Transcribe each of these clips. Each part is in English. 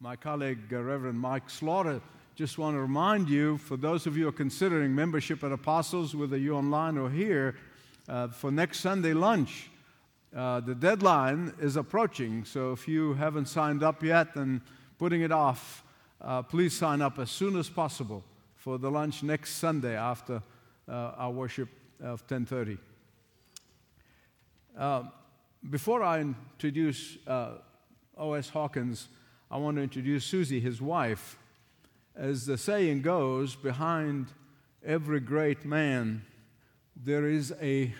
my colleague, uh, Reverend Mike Slaughter, just want to remind you, for those of you who are considering membership at Apostles, whether you're online or here, uh, for next Sunday lunch, uh, the deadline is approaching. So if you haven't signed up yet and putting it off, uh, please sign up as soon as possible for the lunch next Sunday after uh, our worship of 10:30. Uh, before I introduce O.S. Hawkins, I want to introduce Susie, his wife. As the saying goes, behind every great man, there is a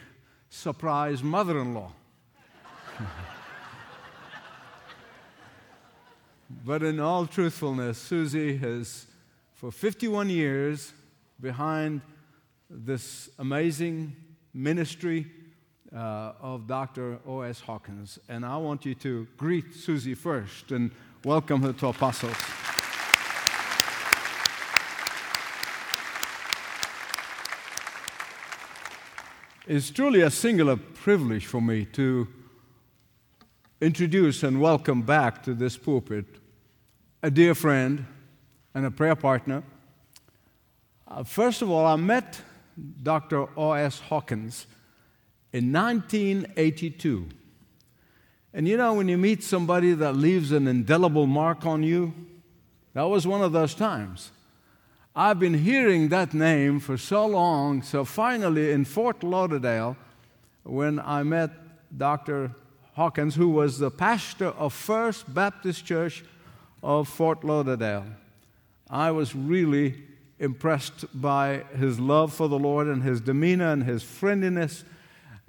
surprise mother in law. but in all truthfulness, Susie has, for 51 years, behind this amazing ministry uh, of Dr. O.S. Hawkins. And I want you to greet Susie first and welcome to Apostles. It's truly a singular privilege for me to introduce and welcome back to this pulpit a dear friend and a prayer partner. Uh, first of all, I met Dr. O.S. Hawkins in 1982. And you know, when you meet somebody that leaves an indelible mark on you, that was one of those times. I've been hearing that name for so long, so finally in Fort Lauderdale, when I met Dr. Hawkins, who was the pastor of First Baptist Church of Fort Lauderdale, I was really impressed by his love for the Lord and his demeanor and his friendliness.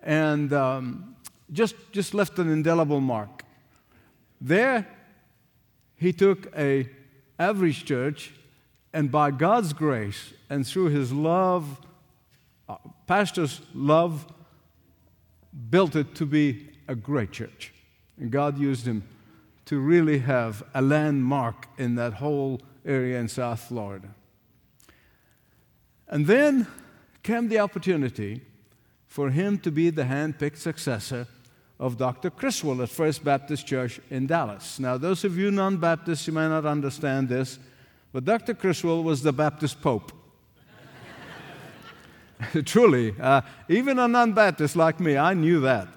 And um, just, just left an indelible mark. There, he took a average church, and by God's grace and through his love, uh, pastor's love, built it to be a great church. And God used him to really have a landmark in that whole area in South Florida. And then came the opportunity for him to be the handpicked successor of Dr. Criswell at First Baptist Church in Dallas. Now, those of you non Baptists, you may not understand this, but Dr. Criswell was the Baptist Pope. Truly, uh, even a non Baptist like me, I knew that.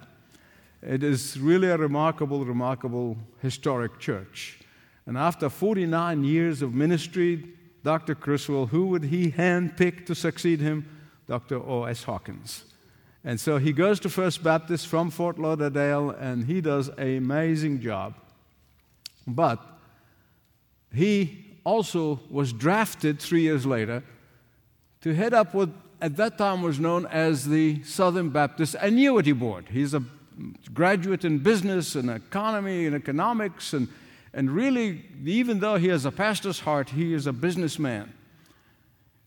It is really a remarkable, remarkable historic church. And after 49 years of ministry, Dr. Criswell, who would he handpick to succeed him? Dr. O.S. Hawkins. And so he goes to First Baptist from Fort Lauderdale and he does an amazing job. But he also was drafted three years later to head up what at that time was known as the Southern Baptist Annuity Board. He's a graduate in business and economy and economics, and, and really, even though he has a pastor's heart, he is a businessman.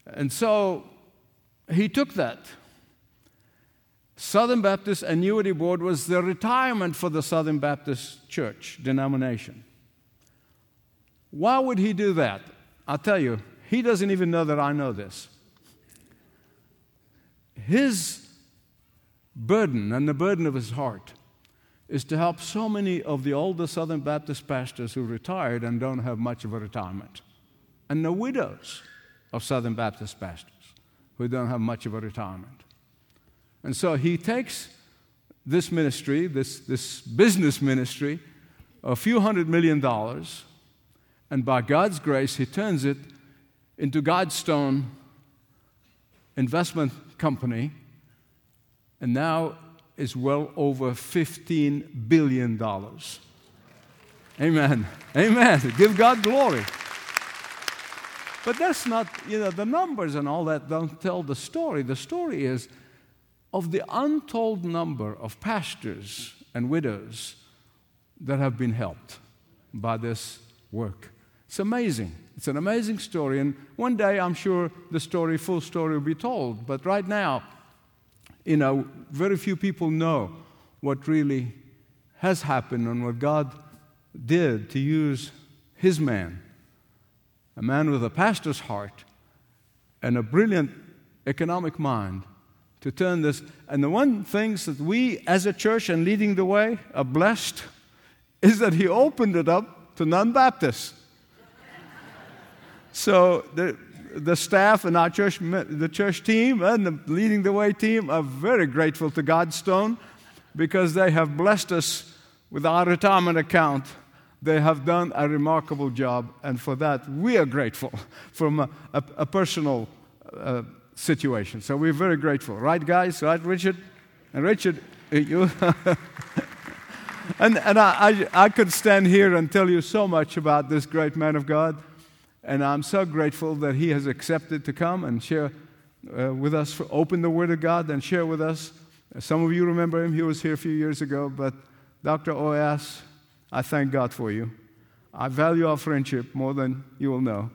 And so he took that Southern Baptist Annuity Board was the retirement for the Southern Baptist Church denomination. Why would he do that? I'll tell you, he doesn't even know that I know this. His burden and the burden of his heart is to help so many of the older Southern Baptist pastors who retired and don't have much of a retirement, and the widows of Southern Baptist pastors who don't have much of a retirement. And so he takes this ministry, this, this business ministry, a few hundred million dollars, and by God's grace, he turns it into GuideStone Investment Company, and now is well over $15 billion. Amen. Amen. Give God glory. But that's not, you know, the numbers and all that don't tell the story. The story is of the untold number of pastors and widows that have been helped by this work. It's amazing. It's an amazing story. And one day I'm sure the story, full story, will be told. But right now, you know, very few people know what really has happened and what God did to use his man, a man with a pastor's heart and a brilliant economic mind to turn this. And the one things that we as a church and leading the way are blessed is that he opened it up to non Baptists. So the, the staff and our church, the church team and the leading the way team are very grateful to GuideStone because they have blessed us with our retirement account. They have done a remarkable job, and for that we are grateful from a, a, a personal uh, situation. So we're very grateful, right, guys? Right, Richard? And Richard, you. and and I, I, I could stand here and tell you so much about this great man of God. And I'm so grateful that he has accepted to come and share uh, with us, open the Word of God and share with us. Some of you remember him, he was here a few years ago. But Dr. O.S., I thank God for you. I value our friendship more than you will know.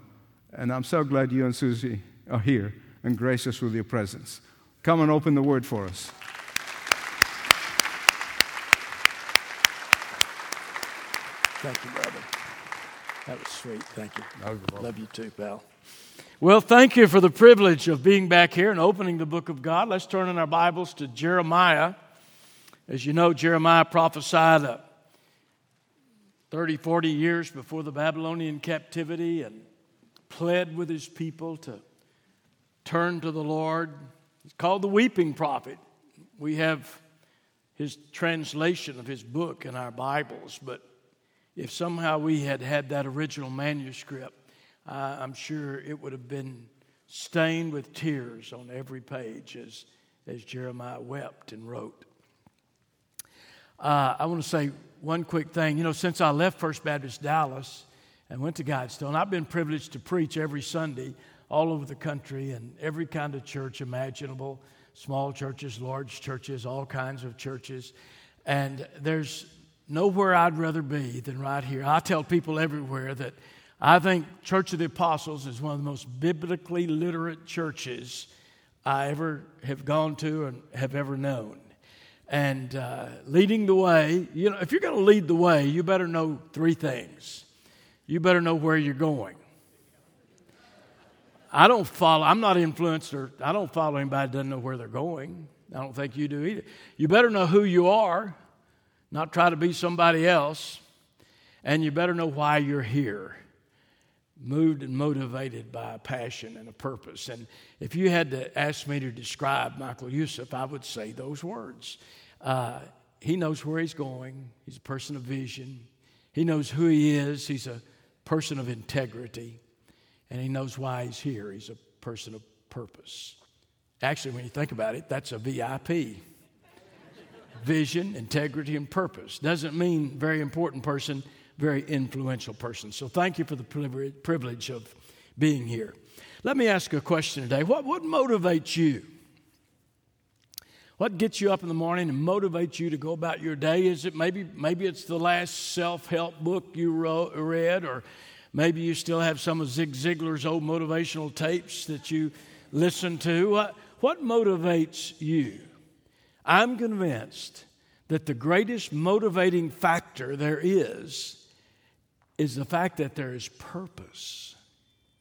And I'm so glad you and Susie are here and grace us with your presence. Come and open the Word for us. Thank you, brother. That was sweet. Thank you. Love you too, pal. Well, thank you for the privilege of being back here and opening the book of God. Let's turn in our Bibles to Jeremiah. As you know, Jeremiah prophesied uh, 30, 40 years before the Babylonian captivity and pled with his people to turn to the Lord. He's called the weeping prophet. We have his translation of his book in our Bibles, but if somehow we had had that original manuscript, uh, I'm sure it would have been stained with tears on every page as, as Jeremiah wept and wrote. Uh, I want to say one quick thing. You know, since I left First Baptist Dallas and went to GuideStone, I've been privileged to preach every Sunday all over the country and every kind of church imaginable small churches, large churches, all kinds of churches. And there's nowhere I'd rather be than right here. I tell people everywhere that I think Church of the Apostles is one of the most biblically literate churches I ever have gone to and have ever known. And uh, leading the way, you know, if you're going to lead the way, you better know three things. You better know where you're going. I don't follow, I'm not influenced or I don't follow anybody that doesn't know where they're going. I don't think you do either. You better know who you are not try to be somebody else. And you better know why you're here. Moved and motivated by a passion and a purpose. And if you had to ask me to describe Michael Youssef, I would say those words. Uh, he knows where he's going, he's a person of vision, he knows who he is, he's a person of integrity, and he knows why he's here. He's a person of purpose. Actually, when you think about it, that's a VIP vision, integrity, and purpose. Doesn't mean very important person, very influential person. So thank you for the privilege of being here. Let me ask a question today. What, what motivates you? What gets you up in the morning and motivates you to go about your day? Is it maybe maybe it's the last self-help book you wrote, read, or maybe you still have some of Zig Ziglar's old motivational tapes that you listen to? What, what motivates you? I'm convinced that the greatest motivating factor there is is the fact that there is purpose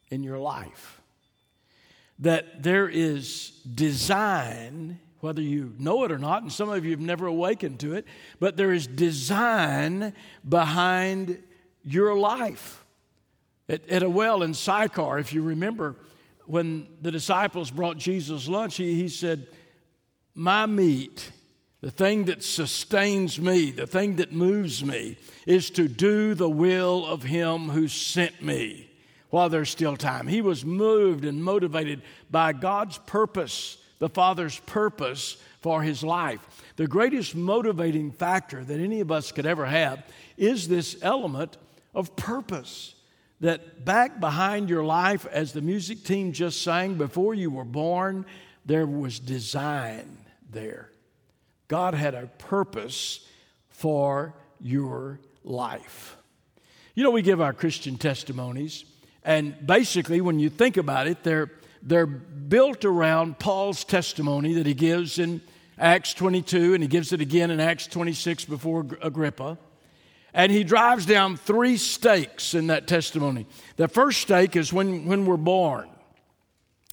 in your life. That there is design, whether you know it or not, and some of you have never awakened to it, but there is design behind your life. At, at a well in Sychar, if you remember, when the disciples brought Jesus lunch, he, he said, my meat, the thing that sustains me, the thing that moves me, is to do the will of Him who sent me while there's still time. He was moved and motivated by God's purpose, the Father's purpose for his life. The greatest motivating factor that any of us could ever have is this element of purpose. That back behind your life, as the music team just sang, before you were born, there was design there. God had a purpose for your life. You know, we give our Christian testimonies, and basically, when you think about it, they're, they're built around Paul's testimony that he gives in Acts 22, and he gives it again in Acts 26 before Agrippa. And he drives down three stakes in that testimony. The first stake is when, when we're born,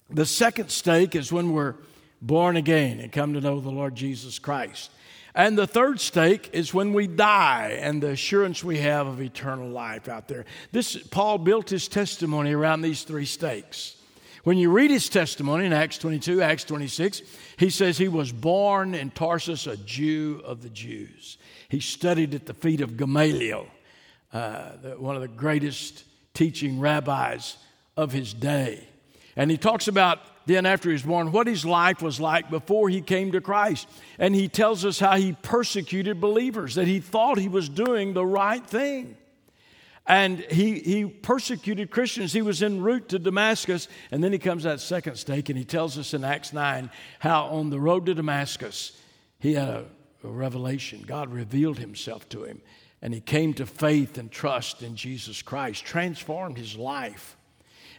the second stake is when we're born again and come to know the Lord Jesus Christ. And the third stake is when we die and the assurance we have of eternal life out there. This Paul built his testimony around these three stakes. When you read his testimony in Acts 22, Acts 26, he says he was born in Tarsus, a Jew of the Jews. He studied at the feet of Gamaliel, uh, one of the greatest teaching rabbis of his day. And he talks about then, after he was born, what his life was like before he came to Christ. And he tells us how he persecuted believers, that he thought he was doing the right thing. And he, he persecuted Christians. He was en route to Damascus. And then he comes that second stake and he tells us in Acts 9 how on the road to Damascus, he had a revelation. God revealed himself to him. And he came to faith and trust in Jesus Christ, transformed his life.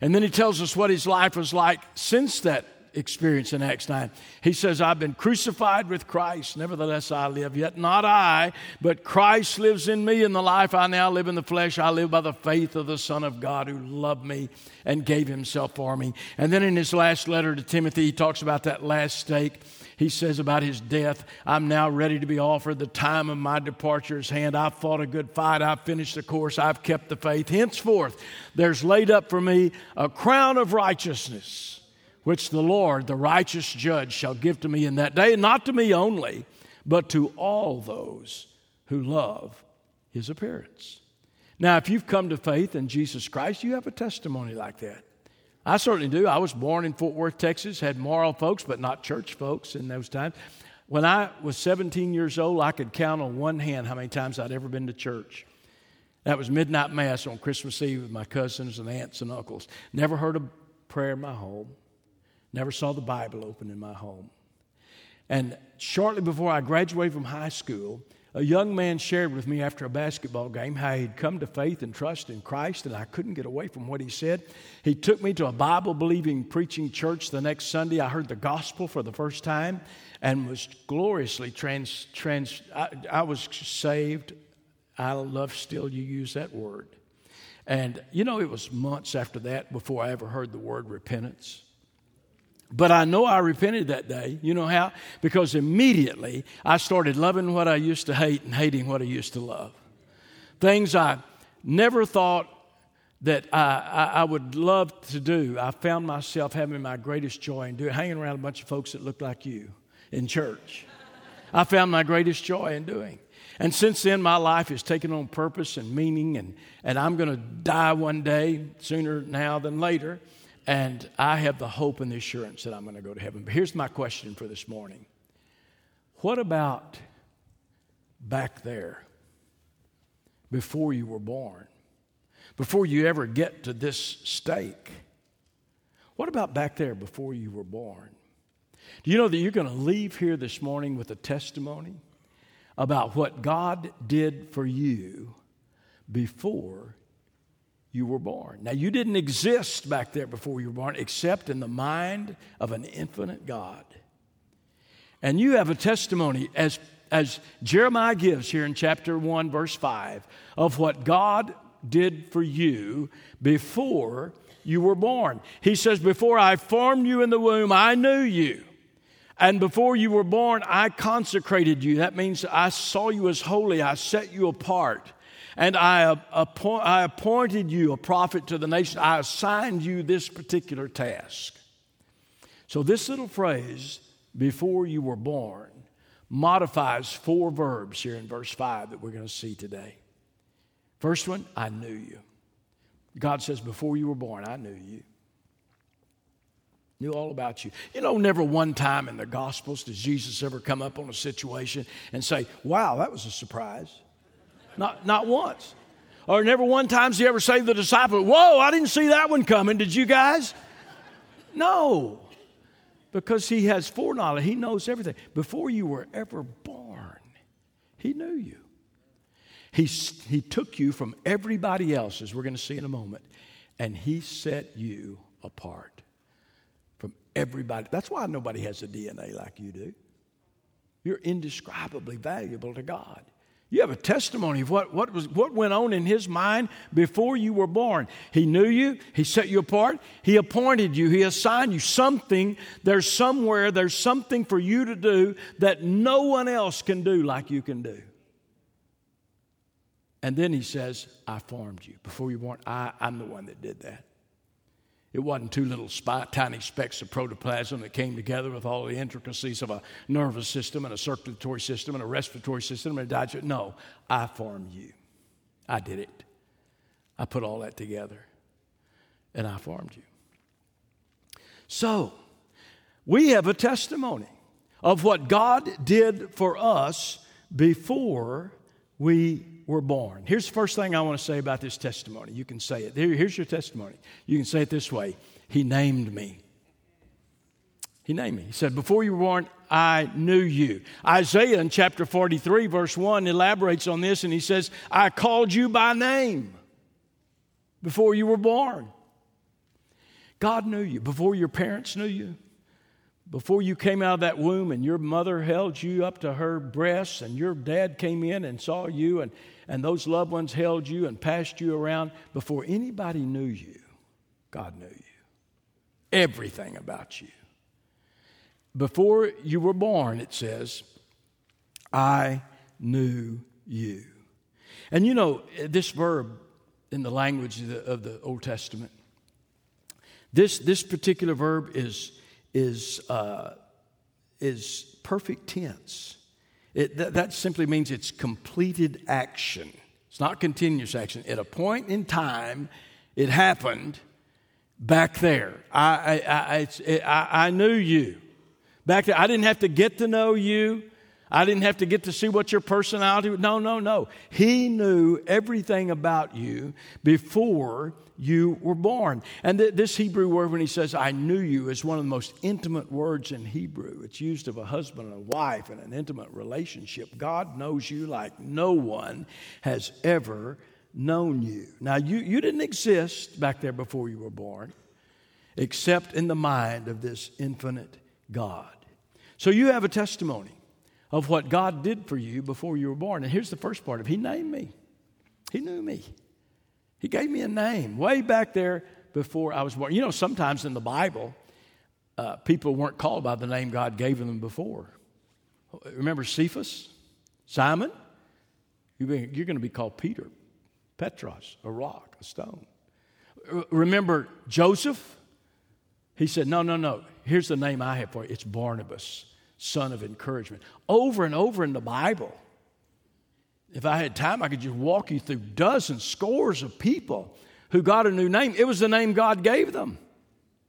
And then he tells us what his life was like since that experience in Acts 9. He says, I've been crucified with Christ. Nevertheless, I live. Yet not I, but Christ lives in me. In the life I now live in the flesh, I live by the faith of the Son of God who loved me and gave himself for me. And then in his last letter to Timothy, he talks about that last stake he says about his death, I'm now ready to be offered. The time of my departure is hand. I've fought a good fight. I've finished the course. I've kept the faith. Henceforth, there's laid up for me a crown of righteousness, which the Lord, the righteous judge, shall give to me in that day, not to me only, but to all those who love his appearance. Now, if you've come to faith in Jesus Christ, you have a testimony like that. I certainly do. I was born in Fort Worth, Texas, had moral folks, but not church folks in those times. When I was 17 years old, I could count on one hand how many times I'd ever been to church. That was midnight mass on Christmas Eve with my cousins and aunts and uncles. Never heard a prayer in my home. Never saw the Bible open in my home. And shortly before I graduated from high school, a young man shared with me after a basketball game how he'd come to faith and trust in Christ, and I couldn't get away from what he said. He took me to a Bible believing preaching church the next Sunday. I heard the gospel for the first time and was gloriously trans. trans I, I was saved. I love still you use that word. And you know, it was months after that before I ever heard the word repentance. But I know I repented that day. You know how? Because immediately I started loving what I used to hate and hating what I used to love. Things I never thought that I, I, I, would love to do, I found myself having my greatest joy in doing, hanging around a bunch of folks that looked like you in church. I found my greatest joy in doing. And since then, my life has taken on purpose and meaning, and, and I'm going to die one day, sooner now than later. And I have the hope and the assurance that I'm going to go to heaven. But here's my question for this morning What about back there before you were born? Before you ever get to this stake? What about back there before you were born? Do you know that you're going to leave here this morning with a testimony about what God did for you before you were born. Now, you didn't exist back there before you were born except in the mind of an infinite God. And you have a testimony, as, as Jeremiah gives here in chapter 1, verse 5, of what God did for you before you were born. He says, Before I formed you in the womb, I knew you. And before you were born, I consecrated you. That means I saw you as holy, I set you apart and I, appoint, I appointed you a prophet to the nation. I assigned you this particular task. So, this little phrase, before you were born, modifies four verbs here in verse 5 that we're going to see today. First one, I knew you. God says, Before you were born, I knew you. Knew all about you. You know, never one time in the Gospels does Jesus ever come up on a situation and say, Wow, that was a surprise. Not, not once. Or never one time does he ever say to the disciple, Whoa, I didn't see that one coming. Did you guys? No. Because he has foreknowledge. He knows everything. Before you were ever born, he knew you. He, he took you from everybody else, as we're going to see in a moment, and he set you apart from everybody. That's why nobody has a DNA like you do. You're indescribably valuable to God. You have a testimony of what, what, was, what went on in his mind before you were born. He knew you, he set you apart, he appointed you, he assigned you something. There's somewhere, there's something for you to do that no one else can do like you can do. And then he says, I formed you. Before you were born, I, I'm the one that did that. It wasn't two little tiny specks of protoplasm that came together with all the intricacies of a nervous system and a circulatory system and a respiratory system and a digestive. No, I formed you. I did it. I put all that together and I formed you. So, we have a testimony of what God did for us before we were born. Here's the first thing I want to say about this testimony. You can say it. here's your testimony. You can say it this way He named me. He named me. He said, Before you were born, I knew you. Isaiah in chapter 43, verse 1, elaborates on this and he says, I called you by name before you were born. God knew you before your parents knew you. Before you came out of that womb and your mother held you up to her breasts and your dad came in and saw you and, and those loved ones held you and passed you around, before anybody knew you, God knew you. Everything about you. Before you were born, it says, I knew you. And you know, this verb in the language of the, of the Old Testament, this, this particular verb is is, uh, is perfect tense. It, th- that simply means it's completed action. It's not continuous action. At a point in time, it happened back there. I, I, I, it, I, I knew you. Back there, I didn't have to get to know you. I didn't have to get to see what your personality was. No, no, no. He knew everything about you before you were born. And th- this Hebrew word, when he says, I knew you, is one of the most intimate words in Hebrew. It's used of a husband and a wife in an intimate relationship. God knows you like no one has ever known you. Now, you, you didn't exist back there before you were born, except in the mind of this infinite God. So you have a testimony of what God did for you before you were born. And here's the first part of it He named me, He knew me. He gave me a name way back there before I was born. You know, sometimes in the Bible, uh, people weren't called by the name God gave them before. Remember Cephas? Simon? You're going to be called Peter, Petros, a rock, a stone. Remember Joseph? He said, No, no, no. Here's the name I have for you. It's Barnabas, son of encouragement. Over and over in the Bible, if I had time, I could just walk you through dozens, scores of people who got a new name. It was the name God gave them.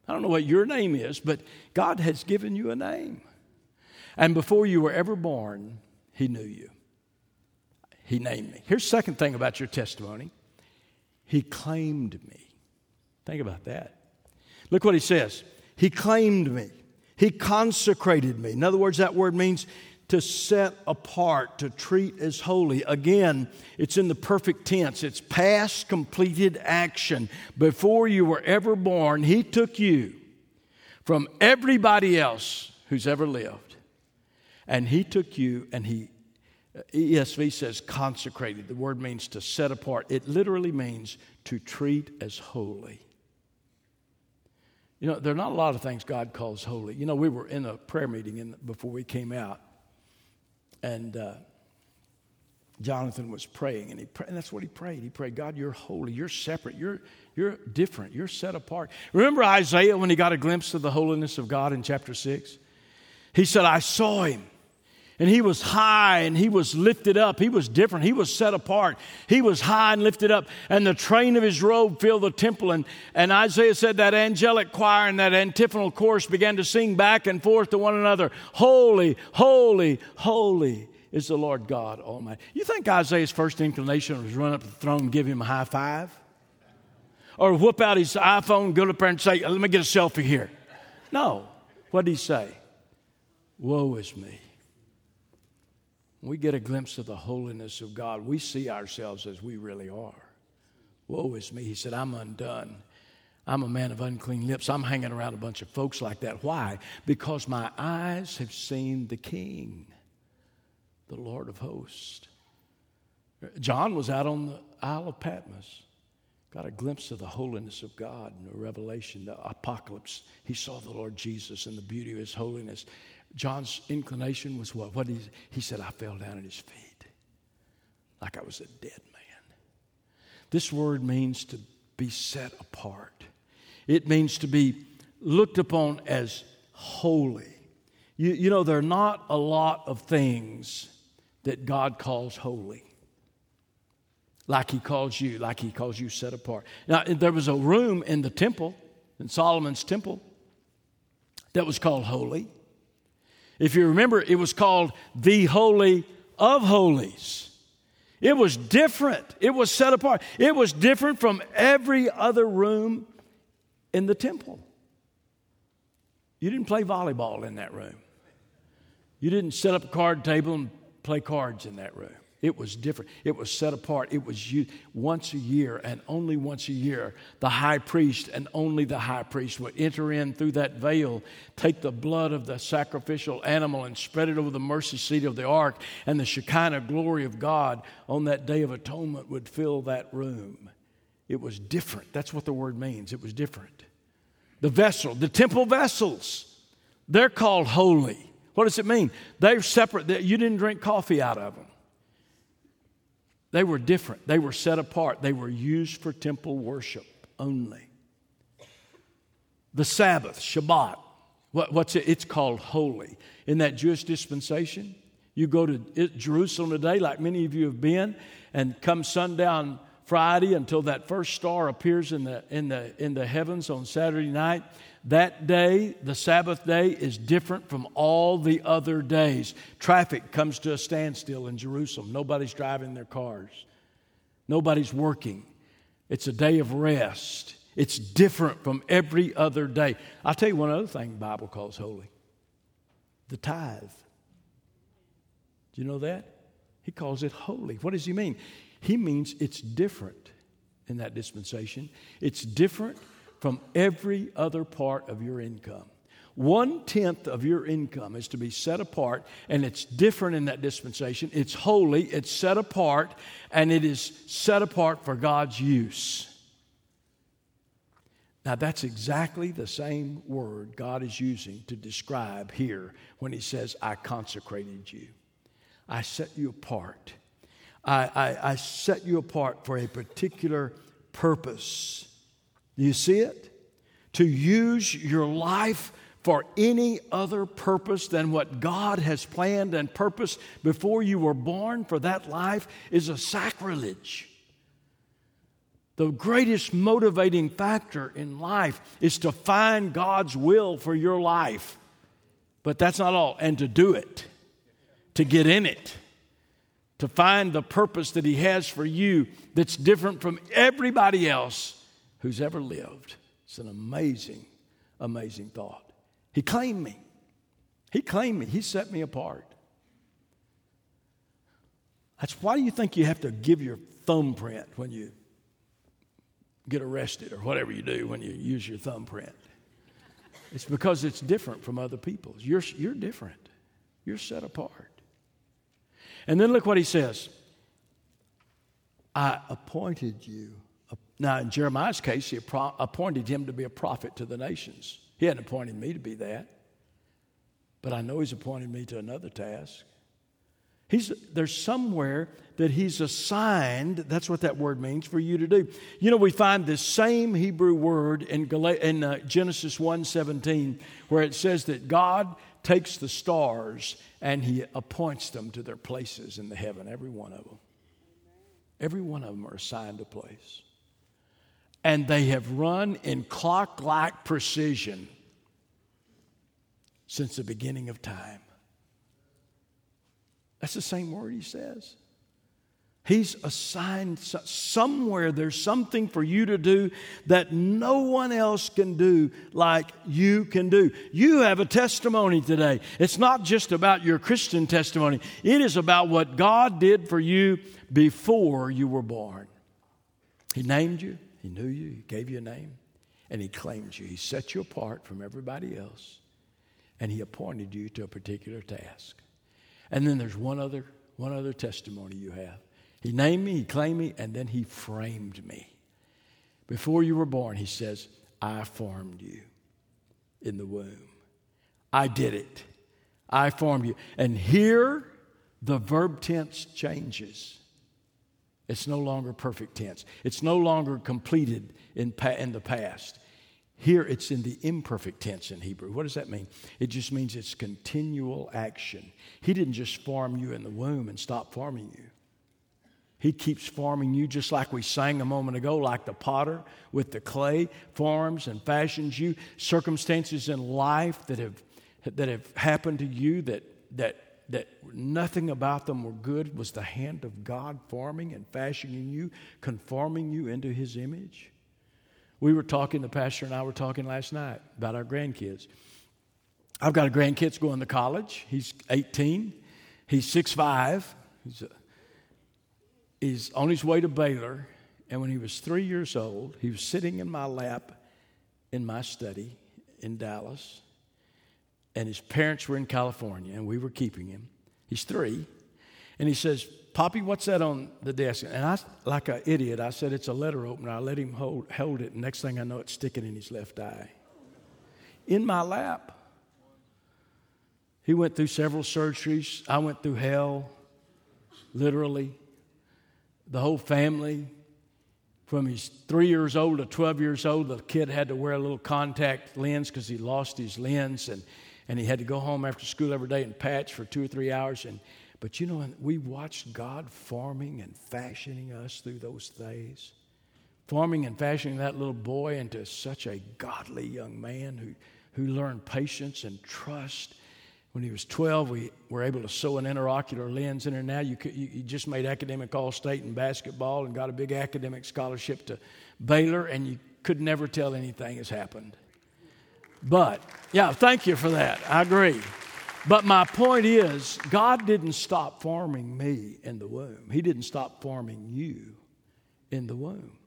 I don't know what your name is, but God has given you a name. And before you were ever born, He knew you. He named me. Here's second thing about your testimony He claimed me. Think about that. Look what He says He claimed me, He consecrated me. In other words, that word means to set apart, to treat as holy. Again, it's in the perfect tense. It's past completed action. Before you were ever born, He took you from everybody else who's ever lived. And He took you and He, uh, ESV says consecrated. The word means to set apart. It literally means to treat as holy. You know, there are not a lot of things God calls holy. You know, we were in a prayer meeting in, before we came out, and uh, Jonathan was praying, and, he pray, and that's what he prayed. He prayed, God, you're holy, you're separate, you're, you're different, you're set apart. Remember Isaiah when he got a glimpse of the holiness of God in chapter 6? He said, I saw him. And he was high and he was lifted up. He was different. He was set apart. He was high and lifted up. And the train of his robe filled the temple. And, and Isaiah said that angelic choir and that antiphonal chorus began to sing back and forth to one another Holy, holy, holy is the Lord God Almighty. You think Isaiah's first inclination was run up to the throne and give him a high five? Or whoop out his iPhone, go up there and say, Let me get a selfie here. No. What did he say? Woe is me we get a glimpse of the holiness of God, we see ourselves as we really are. Woe is me. He said, I'm undone. I'm a man of unclean lips. I'm hanging around a bunch of folks like that. Why? Because my eyes have seen the King, the Lord of hosts. John was out on the Isle of Patmos, got a glimpse of the holiness of God in the Revelation, the apocalypse. He saw the Lord Jesus and the beauty of his holiness. John's inclination was what? What he, he said, I fell down at his feet like I was a dead man. This word means to be set apart, it means to be looked upon as holy. You, you know, there are not a lot of things that God calls holy. Like he calls you, like he calls you set apart. Now, there was a room in the temple, in Solomon's temple, that was called holy. If you remember, it was called the Holy of Holies. It was different. It was set apart. It was different from every other room in the temple. You didn't play volleyball in that room. You didn't set up a card table and play cards in that room. It was different. It was set apart. It was used once a year and only once a year. The high priest and only the high priest would enter in through that veil, take the blood of the sacrificial animal and spread it over the mercy seat of the ark, and the Shekinah glory of God on that day of atonement would fill that room. It was different. That's what the word means. It was different. The vessel, the temple vessels, they're called holy. What does it mean? They're separate. You didn't drink coffee out of them. They were different. They were set apart. They were used for temple worship only. The Sabbath, Shabbat, what, what's it? It's called holy. In that Jewish dispensation, you go to Jerusalem today, like many of you have been, and come sundown Friday until that first star appears in the, in the, in the heavens on Saturday night. That day, the Sabbath day, is different from all the other days. Traffic comes to a standstill in Jerusalem. Nobody's driving their cars, nobody's working. It's a day of rest. It's different from every other day. I'll tell you one other thing the Bible calls holy the tithe. Do you know that? He calls it holy. What does he mean? He means it's different in that dispensation. It's different from every other part of your income. One tenth of your income is to be set apart, and it's different in that dispensation. It's holy, it's set apart, and it is set apart for God's use. Now, that's exactly the same word God is using to describe here when He says, I consecrated you. I set you apart. I, I, I set you apart for a particular purpose. Do you see it? To use your life for any other purpose than what God has planned and purposed before you were born for that life is a sacrilege. The greatest motivating factor in life is to find God's will for your life. But that's not all, and to do it, to get in it, to find the purpose that He has for you that's different from everybody else who's ever lived. It's an amazing, amazing thought. He claimed me. He claimed me. He set me apart. That's why do you think you have to give your thumbprint when you get arrested or whatever you do when you use your thumbprint? It's because it's different from other people's. You're, you're different, you're set apart. And then look what he says I appointed you now, in Jeremiah's case, he appointed him to be a prophet to the nations. He hadn't appointed me to be that, but I know he's appointed me to another task. He's, there's somewhere that he's assigned, that's what that word means, for you to do. You know, we find this same Hebrew word in, Gal- in uh, Genesis 1.17 where it says that God takes the stars and he appoints them to their places in the heaven, every one of them. Every one of them are assigned a place and they have run in clock like precision since the beginning of time. That's the same word he says. He's assigned somewhere, there's something for you to do that no one else can do like you can do. You have a testimony today. It's not just about your Christian testimony, it is about what God did for you before you were born. He named you, he knew you, He gave you a name, and He claimed you. He set you apart from everybody else, and He appointed you to a particular task. And then there's one other, one other testimony you have. He named me, He claimed me, and then He framed me. Before you were born, He says, I formed you in the womb. I did it. I formed you. And here, the verb tense changes. It's no longer perfect tense. It's no longer completed in, pa- in the past. Here it's in the imperfect tense in Hebrew. What does that mean? It just means it's continual action. He didn't just form you in the womb and stop forming you. He keeps forming you just like we sang a moment ago, like the potter with the clay forms and fashions you. Circumstances in life that have, that have happened to you that, that that nothing about them were good was the hand of God forming and fashioning you, conforming you into His image. We were talking, the pastor and I were talking last night about our grandkids. I've got a grandkid going to college. He's 18. He's 6'5. He's, a, he's on his way to Baylor. And when he was three years old, he was sitting in my lap in my study in Dallas and his parents were in California, and we were keeping him. He's three. And he says, Poppy, what's that on the desk? And I, like an idiot, I said, It's a letter opener. I let him hold, hold it, and next thing I know, it's sticking in his left eye. In my lap. He went through several surgeries. I went through hell, literally. The whole family, from he's three years old to 12 years old, the kid had to wear a little contact lens because he lost his lens. And and he had to go home after school every day and patch for two or three hours. And, but you know, we watched God forming and fashioning us through those days, forming and fashioning that little boy into such a godly young man who, who learned patience and trust. When he was 12, we were able to sew an intraocular lens in there. Now you, could, you, you just made academic all state in basketball and got a big academic scholarship to Baylor, and you could never tell anything has happened. But, yeah, thank you for that. I agree. But my point is, God didn't stop forming me in the womb. He didn't stop forming you in the womb.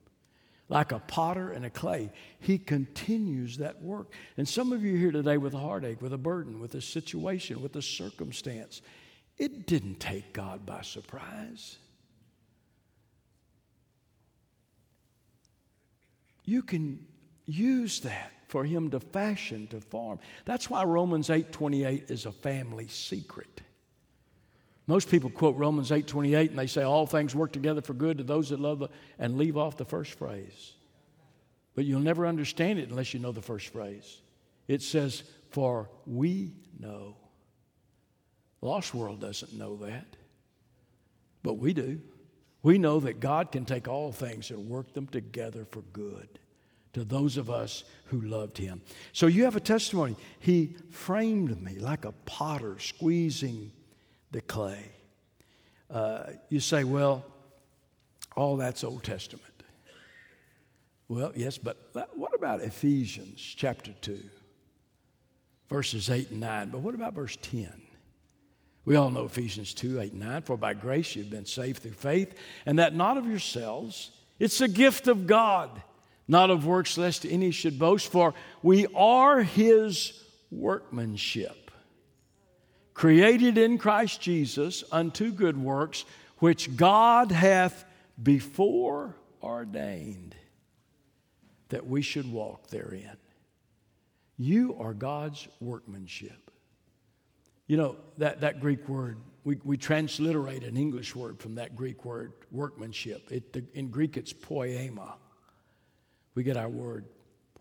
Like a potter and a clay, He continues that work. And some of you here today with a heartache, with a burden, with a situation, with a circumstance, it didn't take God by surprise. You can use that for him to fashion, to form. That's why Romans 8:28 is a family secret. Most people quote Romans 8:28 and they say all things work together for good to those that love the, and leave off the first phrase. But you'll never understand it unless you know the first phrase. It says, "For we know." Lost world doesn't know that. But we do. We know that God can take all things and work them together for good to those of us who loved him. So you have a testimony. He framed me like a potter squeezing the clay. Uh, you say, well, all that's Old Testament. Well, yes, but what about Ephesians chapter 2, verses 8 and 9? But what about verse 10? We all know Ephesians 2, 8 and 9. For by grace you've been saved through faith, and that not of yourselves, it's a gift of God not of works, lest any should boast, for we are his workmanship, created in Christ Jesus unto good works, which God hath before ordained that we should walk therein. You are God's workmanship. You know, that, that Greek word, we, we transliterate an English word from that Greek word, workmanship. It, the, in Greek, it's poema. We get our word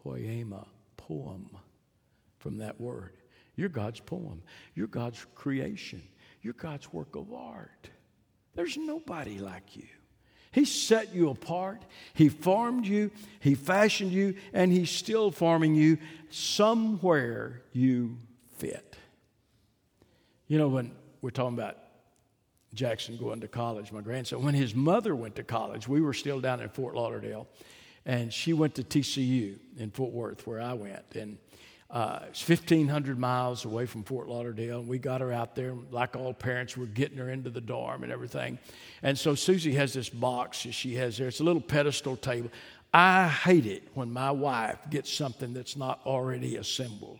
poema, poem, from that word. You're God's poem. You're God's creation. You're God's work of art. There's nobody like you. He set you apart. He formed you. He fashioned you. And He's still forming you. Somewhere you fit. You know, when we're talking about Jackson going to college, my grandson, when his mother went to college, we were still down in Fort Lauderdale and she went to TCU in Fort Worth, where I went. And uh, it's 1,500 miles away from Fort Lauderdale. And we got her out there, like all parents, we're getting her into the dorm and everything. And so Susie has this box that she has there. It's a little pedestal table. I hate it when my wife gets something that's not already assembled.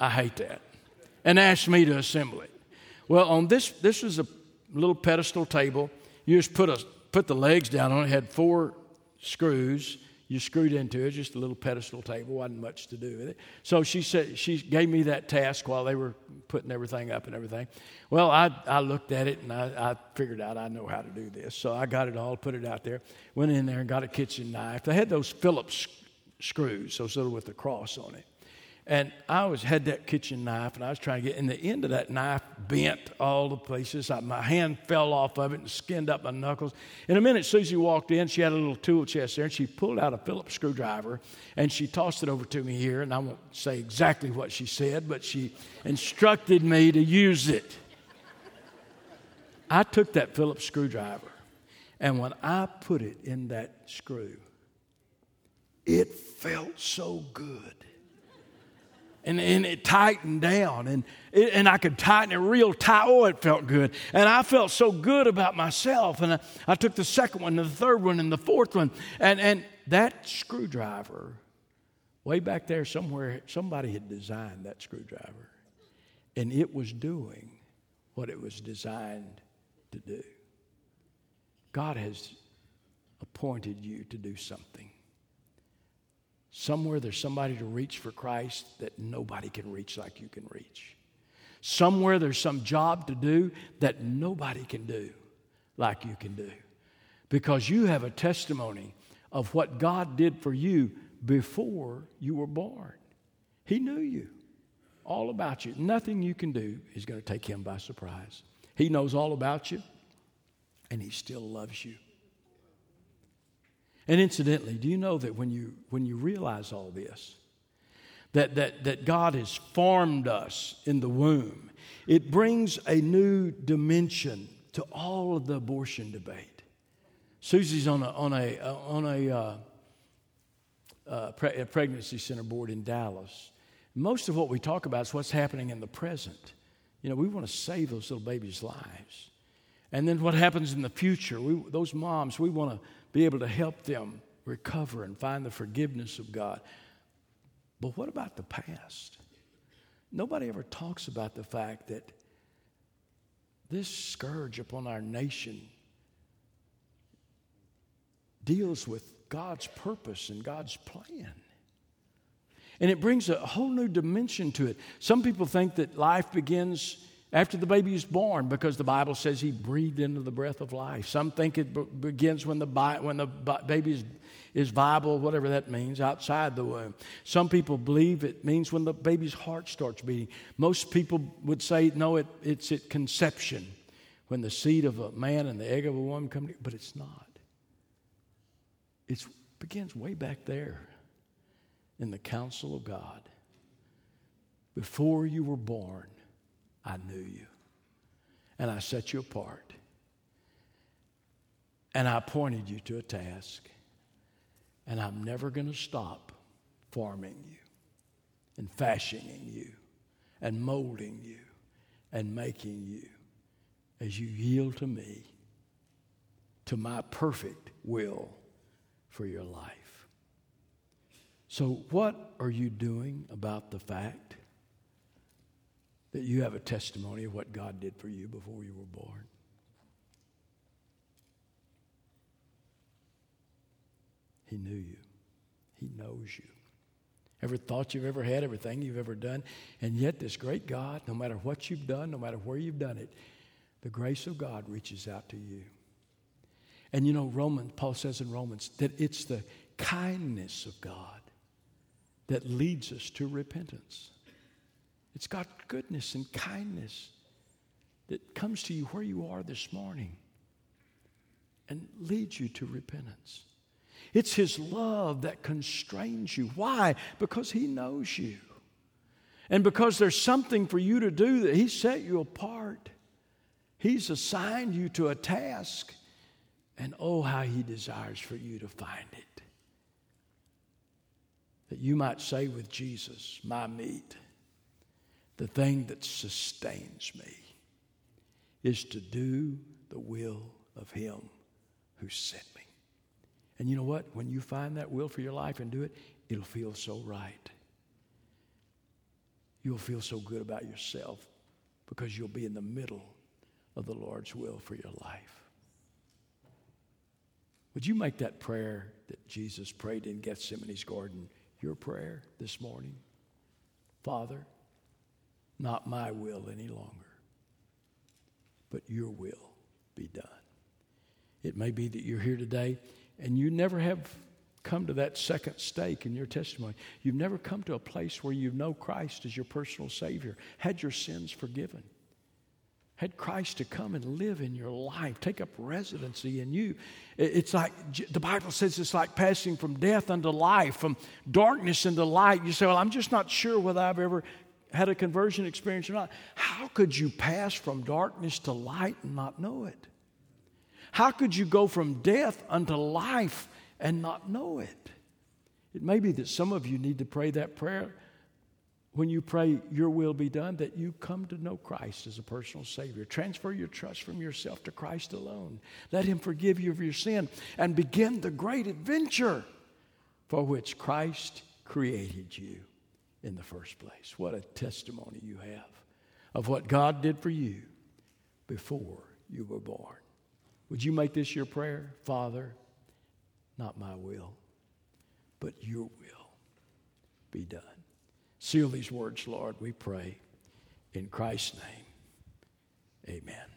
I hate that. And asks me to assemble it. Well, on this, this was a little pedestal table you just put, a, put the legs down on it, it had four screws. You screwed into it, just a little pedestal table, wasn't much to do with it. So she said she gave me that task while they were putting everything up and everything. Well, I, I looked at it and I, I figured out I know how to do this. So I got it all, put it out there, went in there and got a kitchen knife. They had those Phillips screws, those little with the cross on it. And I was had that kitchen knife, and I was trying to get, and the end of that knife bent all the places. I, my hand fell off of it and skinned up my knuckles. In a minute, Susie walked in. She had a little tool chest there, and she pulled out a Phillips screwdriver, and she tossed it over to me here. And I won't say exactly what she said, but she instructed me to use it. I took that Phillips screwdriver, and when I put it in that screw, it felt so good and, and it tightened down and, it, and I could tighten it real tight. Oh, it felt good. And I felt so good about myself. And I, I took the second one and the third one and the fourth one. And, and that screwdriver, way back there somewhere, somebody had designed that screwdriver. And it was doing what it was designed to do. God has appointed you to do something. Somewhere there's somebody to reach for Christ that nobody can reach like you can reach. Somewhere there's some job to do that nobody can do like you can do. Because you have a testimony of what God did for you before you were born. He knew you, all about you. Nothing you can do is going to take him by surprise. He knows all about you, and he still loves you. And incidentally, do you know that when you, when you realize all this, that, that, that God has formed us in the womb, it brings a new dimension to all of the abortion debate. Susie's on a, on a, uh, on a, uh, uh, pre- a pregnancy center board in Dallas. Most of what we talk about is what's happening in the present. You know, we want to save those little babies' lives. And then what happens in the future, we, those moms, we want to be able to help them recover and find the forgiveness of God. But what about the past? Nobody ever talks about the fact that this scourge upon our nation deals with God's purpose and God's plan. And it brings a whole new dimension to it. Some people think that life begins after the baby is born because the Bible says he breathed into the breath of life. Some think it begins when the, when the baby is, is viable, whatever that means, outside the womb. Some people believe it means when the baby's heart starts beating. Most people would say, no, it, it's at conception, when the seed of a man and the egg of a woman come together. But it's not. It begins way back there in the counsel of God. Before you were born, I knew you. And I set you apart. And I appointed you to a task. And I'm never going to stop forming you and fashioning you and molding you and making you as you yield to me, to my perfect will for your life. So, what are you doing about the fact that you have a testimony of what God did for you before you were born. He knew you, He knows you. Every thought you've ever had, everything you've ever done. And yet, this great God, no matter what you've done, no matter where you've done it, the grace of God reaches out to you. And you know, Romans, Paul says in Romans that it's the kindness of God that leads us to repentance. It's got goodness and kindness that comes to you where you are this morning and leads you to repentance. It's His love that constrains you. Why? Because He knows you. And because there's something for you to do that He set you apart. He's assigned you to a task. And oh, how He desires for you to find it. That you might say with Jesus, My meat the thing that sustains me is to do the will of Him who sent me. And you know what? When you find that will for your life and do it, it'll feel so right. You'll feel so good about yourself because you'll be in the middle of the Lord's will for your life. Would you make that prayer that Jesus prayed in Gethsemane's garden your prayer this morning? Father, not my will any longer, but your will be done. It may be that you're here today and you never have come to that second stake in your testimony. You've never come to a place where you know Christ as your personal Savior, had your sins forgiven, had Christ to come and live in your life, take up residency in you. It's like the Bible says it's like passing from death unto life, from darkness into light. You say, Well, I'm just not sure whether I've ever had a conversion experience or not. How could you pass from darkness to light and not know it? How could you go from death unto life and not know it? It may be that some of you need to pray that prayer when you pray, Your will be done, that you come to know Christ as a personal Savior. Transfer your trust from yourself to Christ alone. Let Him forgive you of your sin and begin the great adventure for which Christ created you in the first place. What a testimony you have of what God did for you before you were born. Would you make this your prayer? Father, not my will, but your will be done. Seal these words, Lord, we pray. In Christ's name, amen.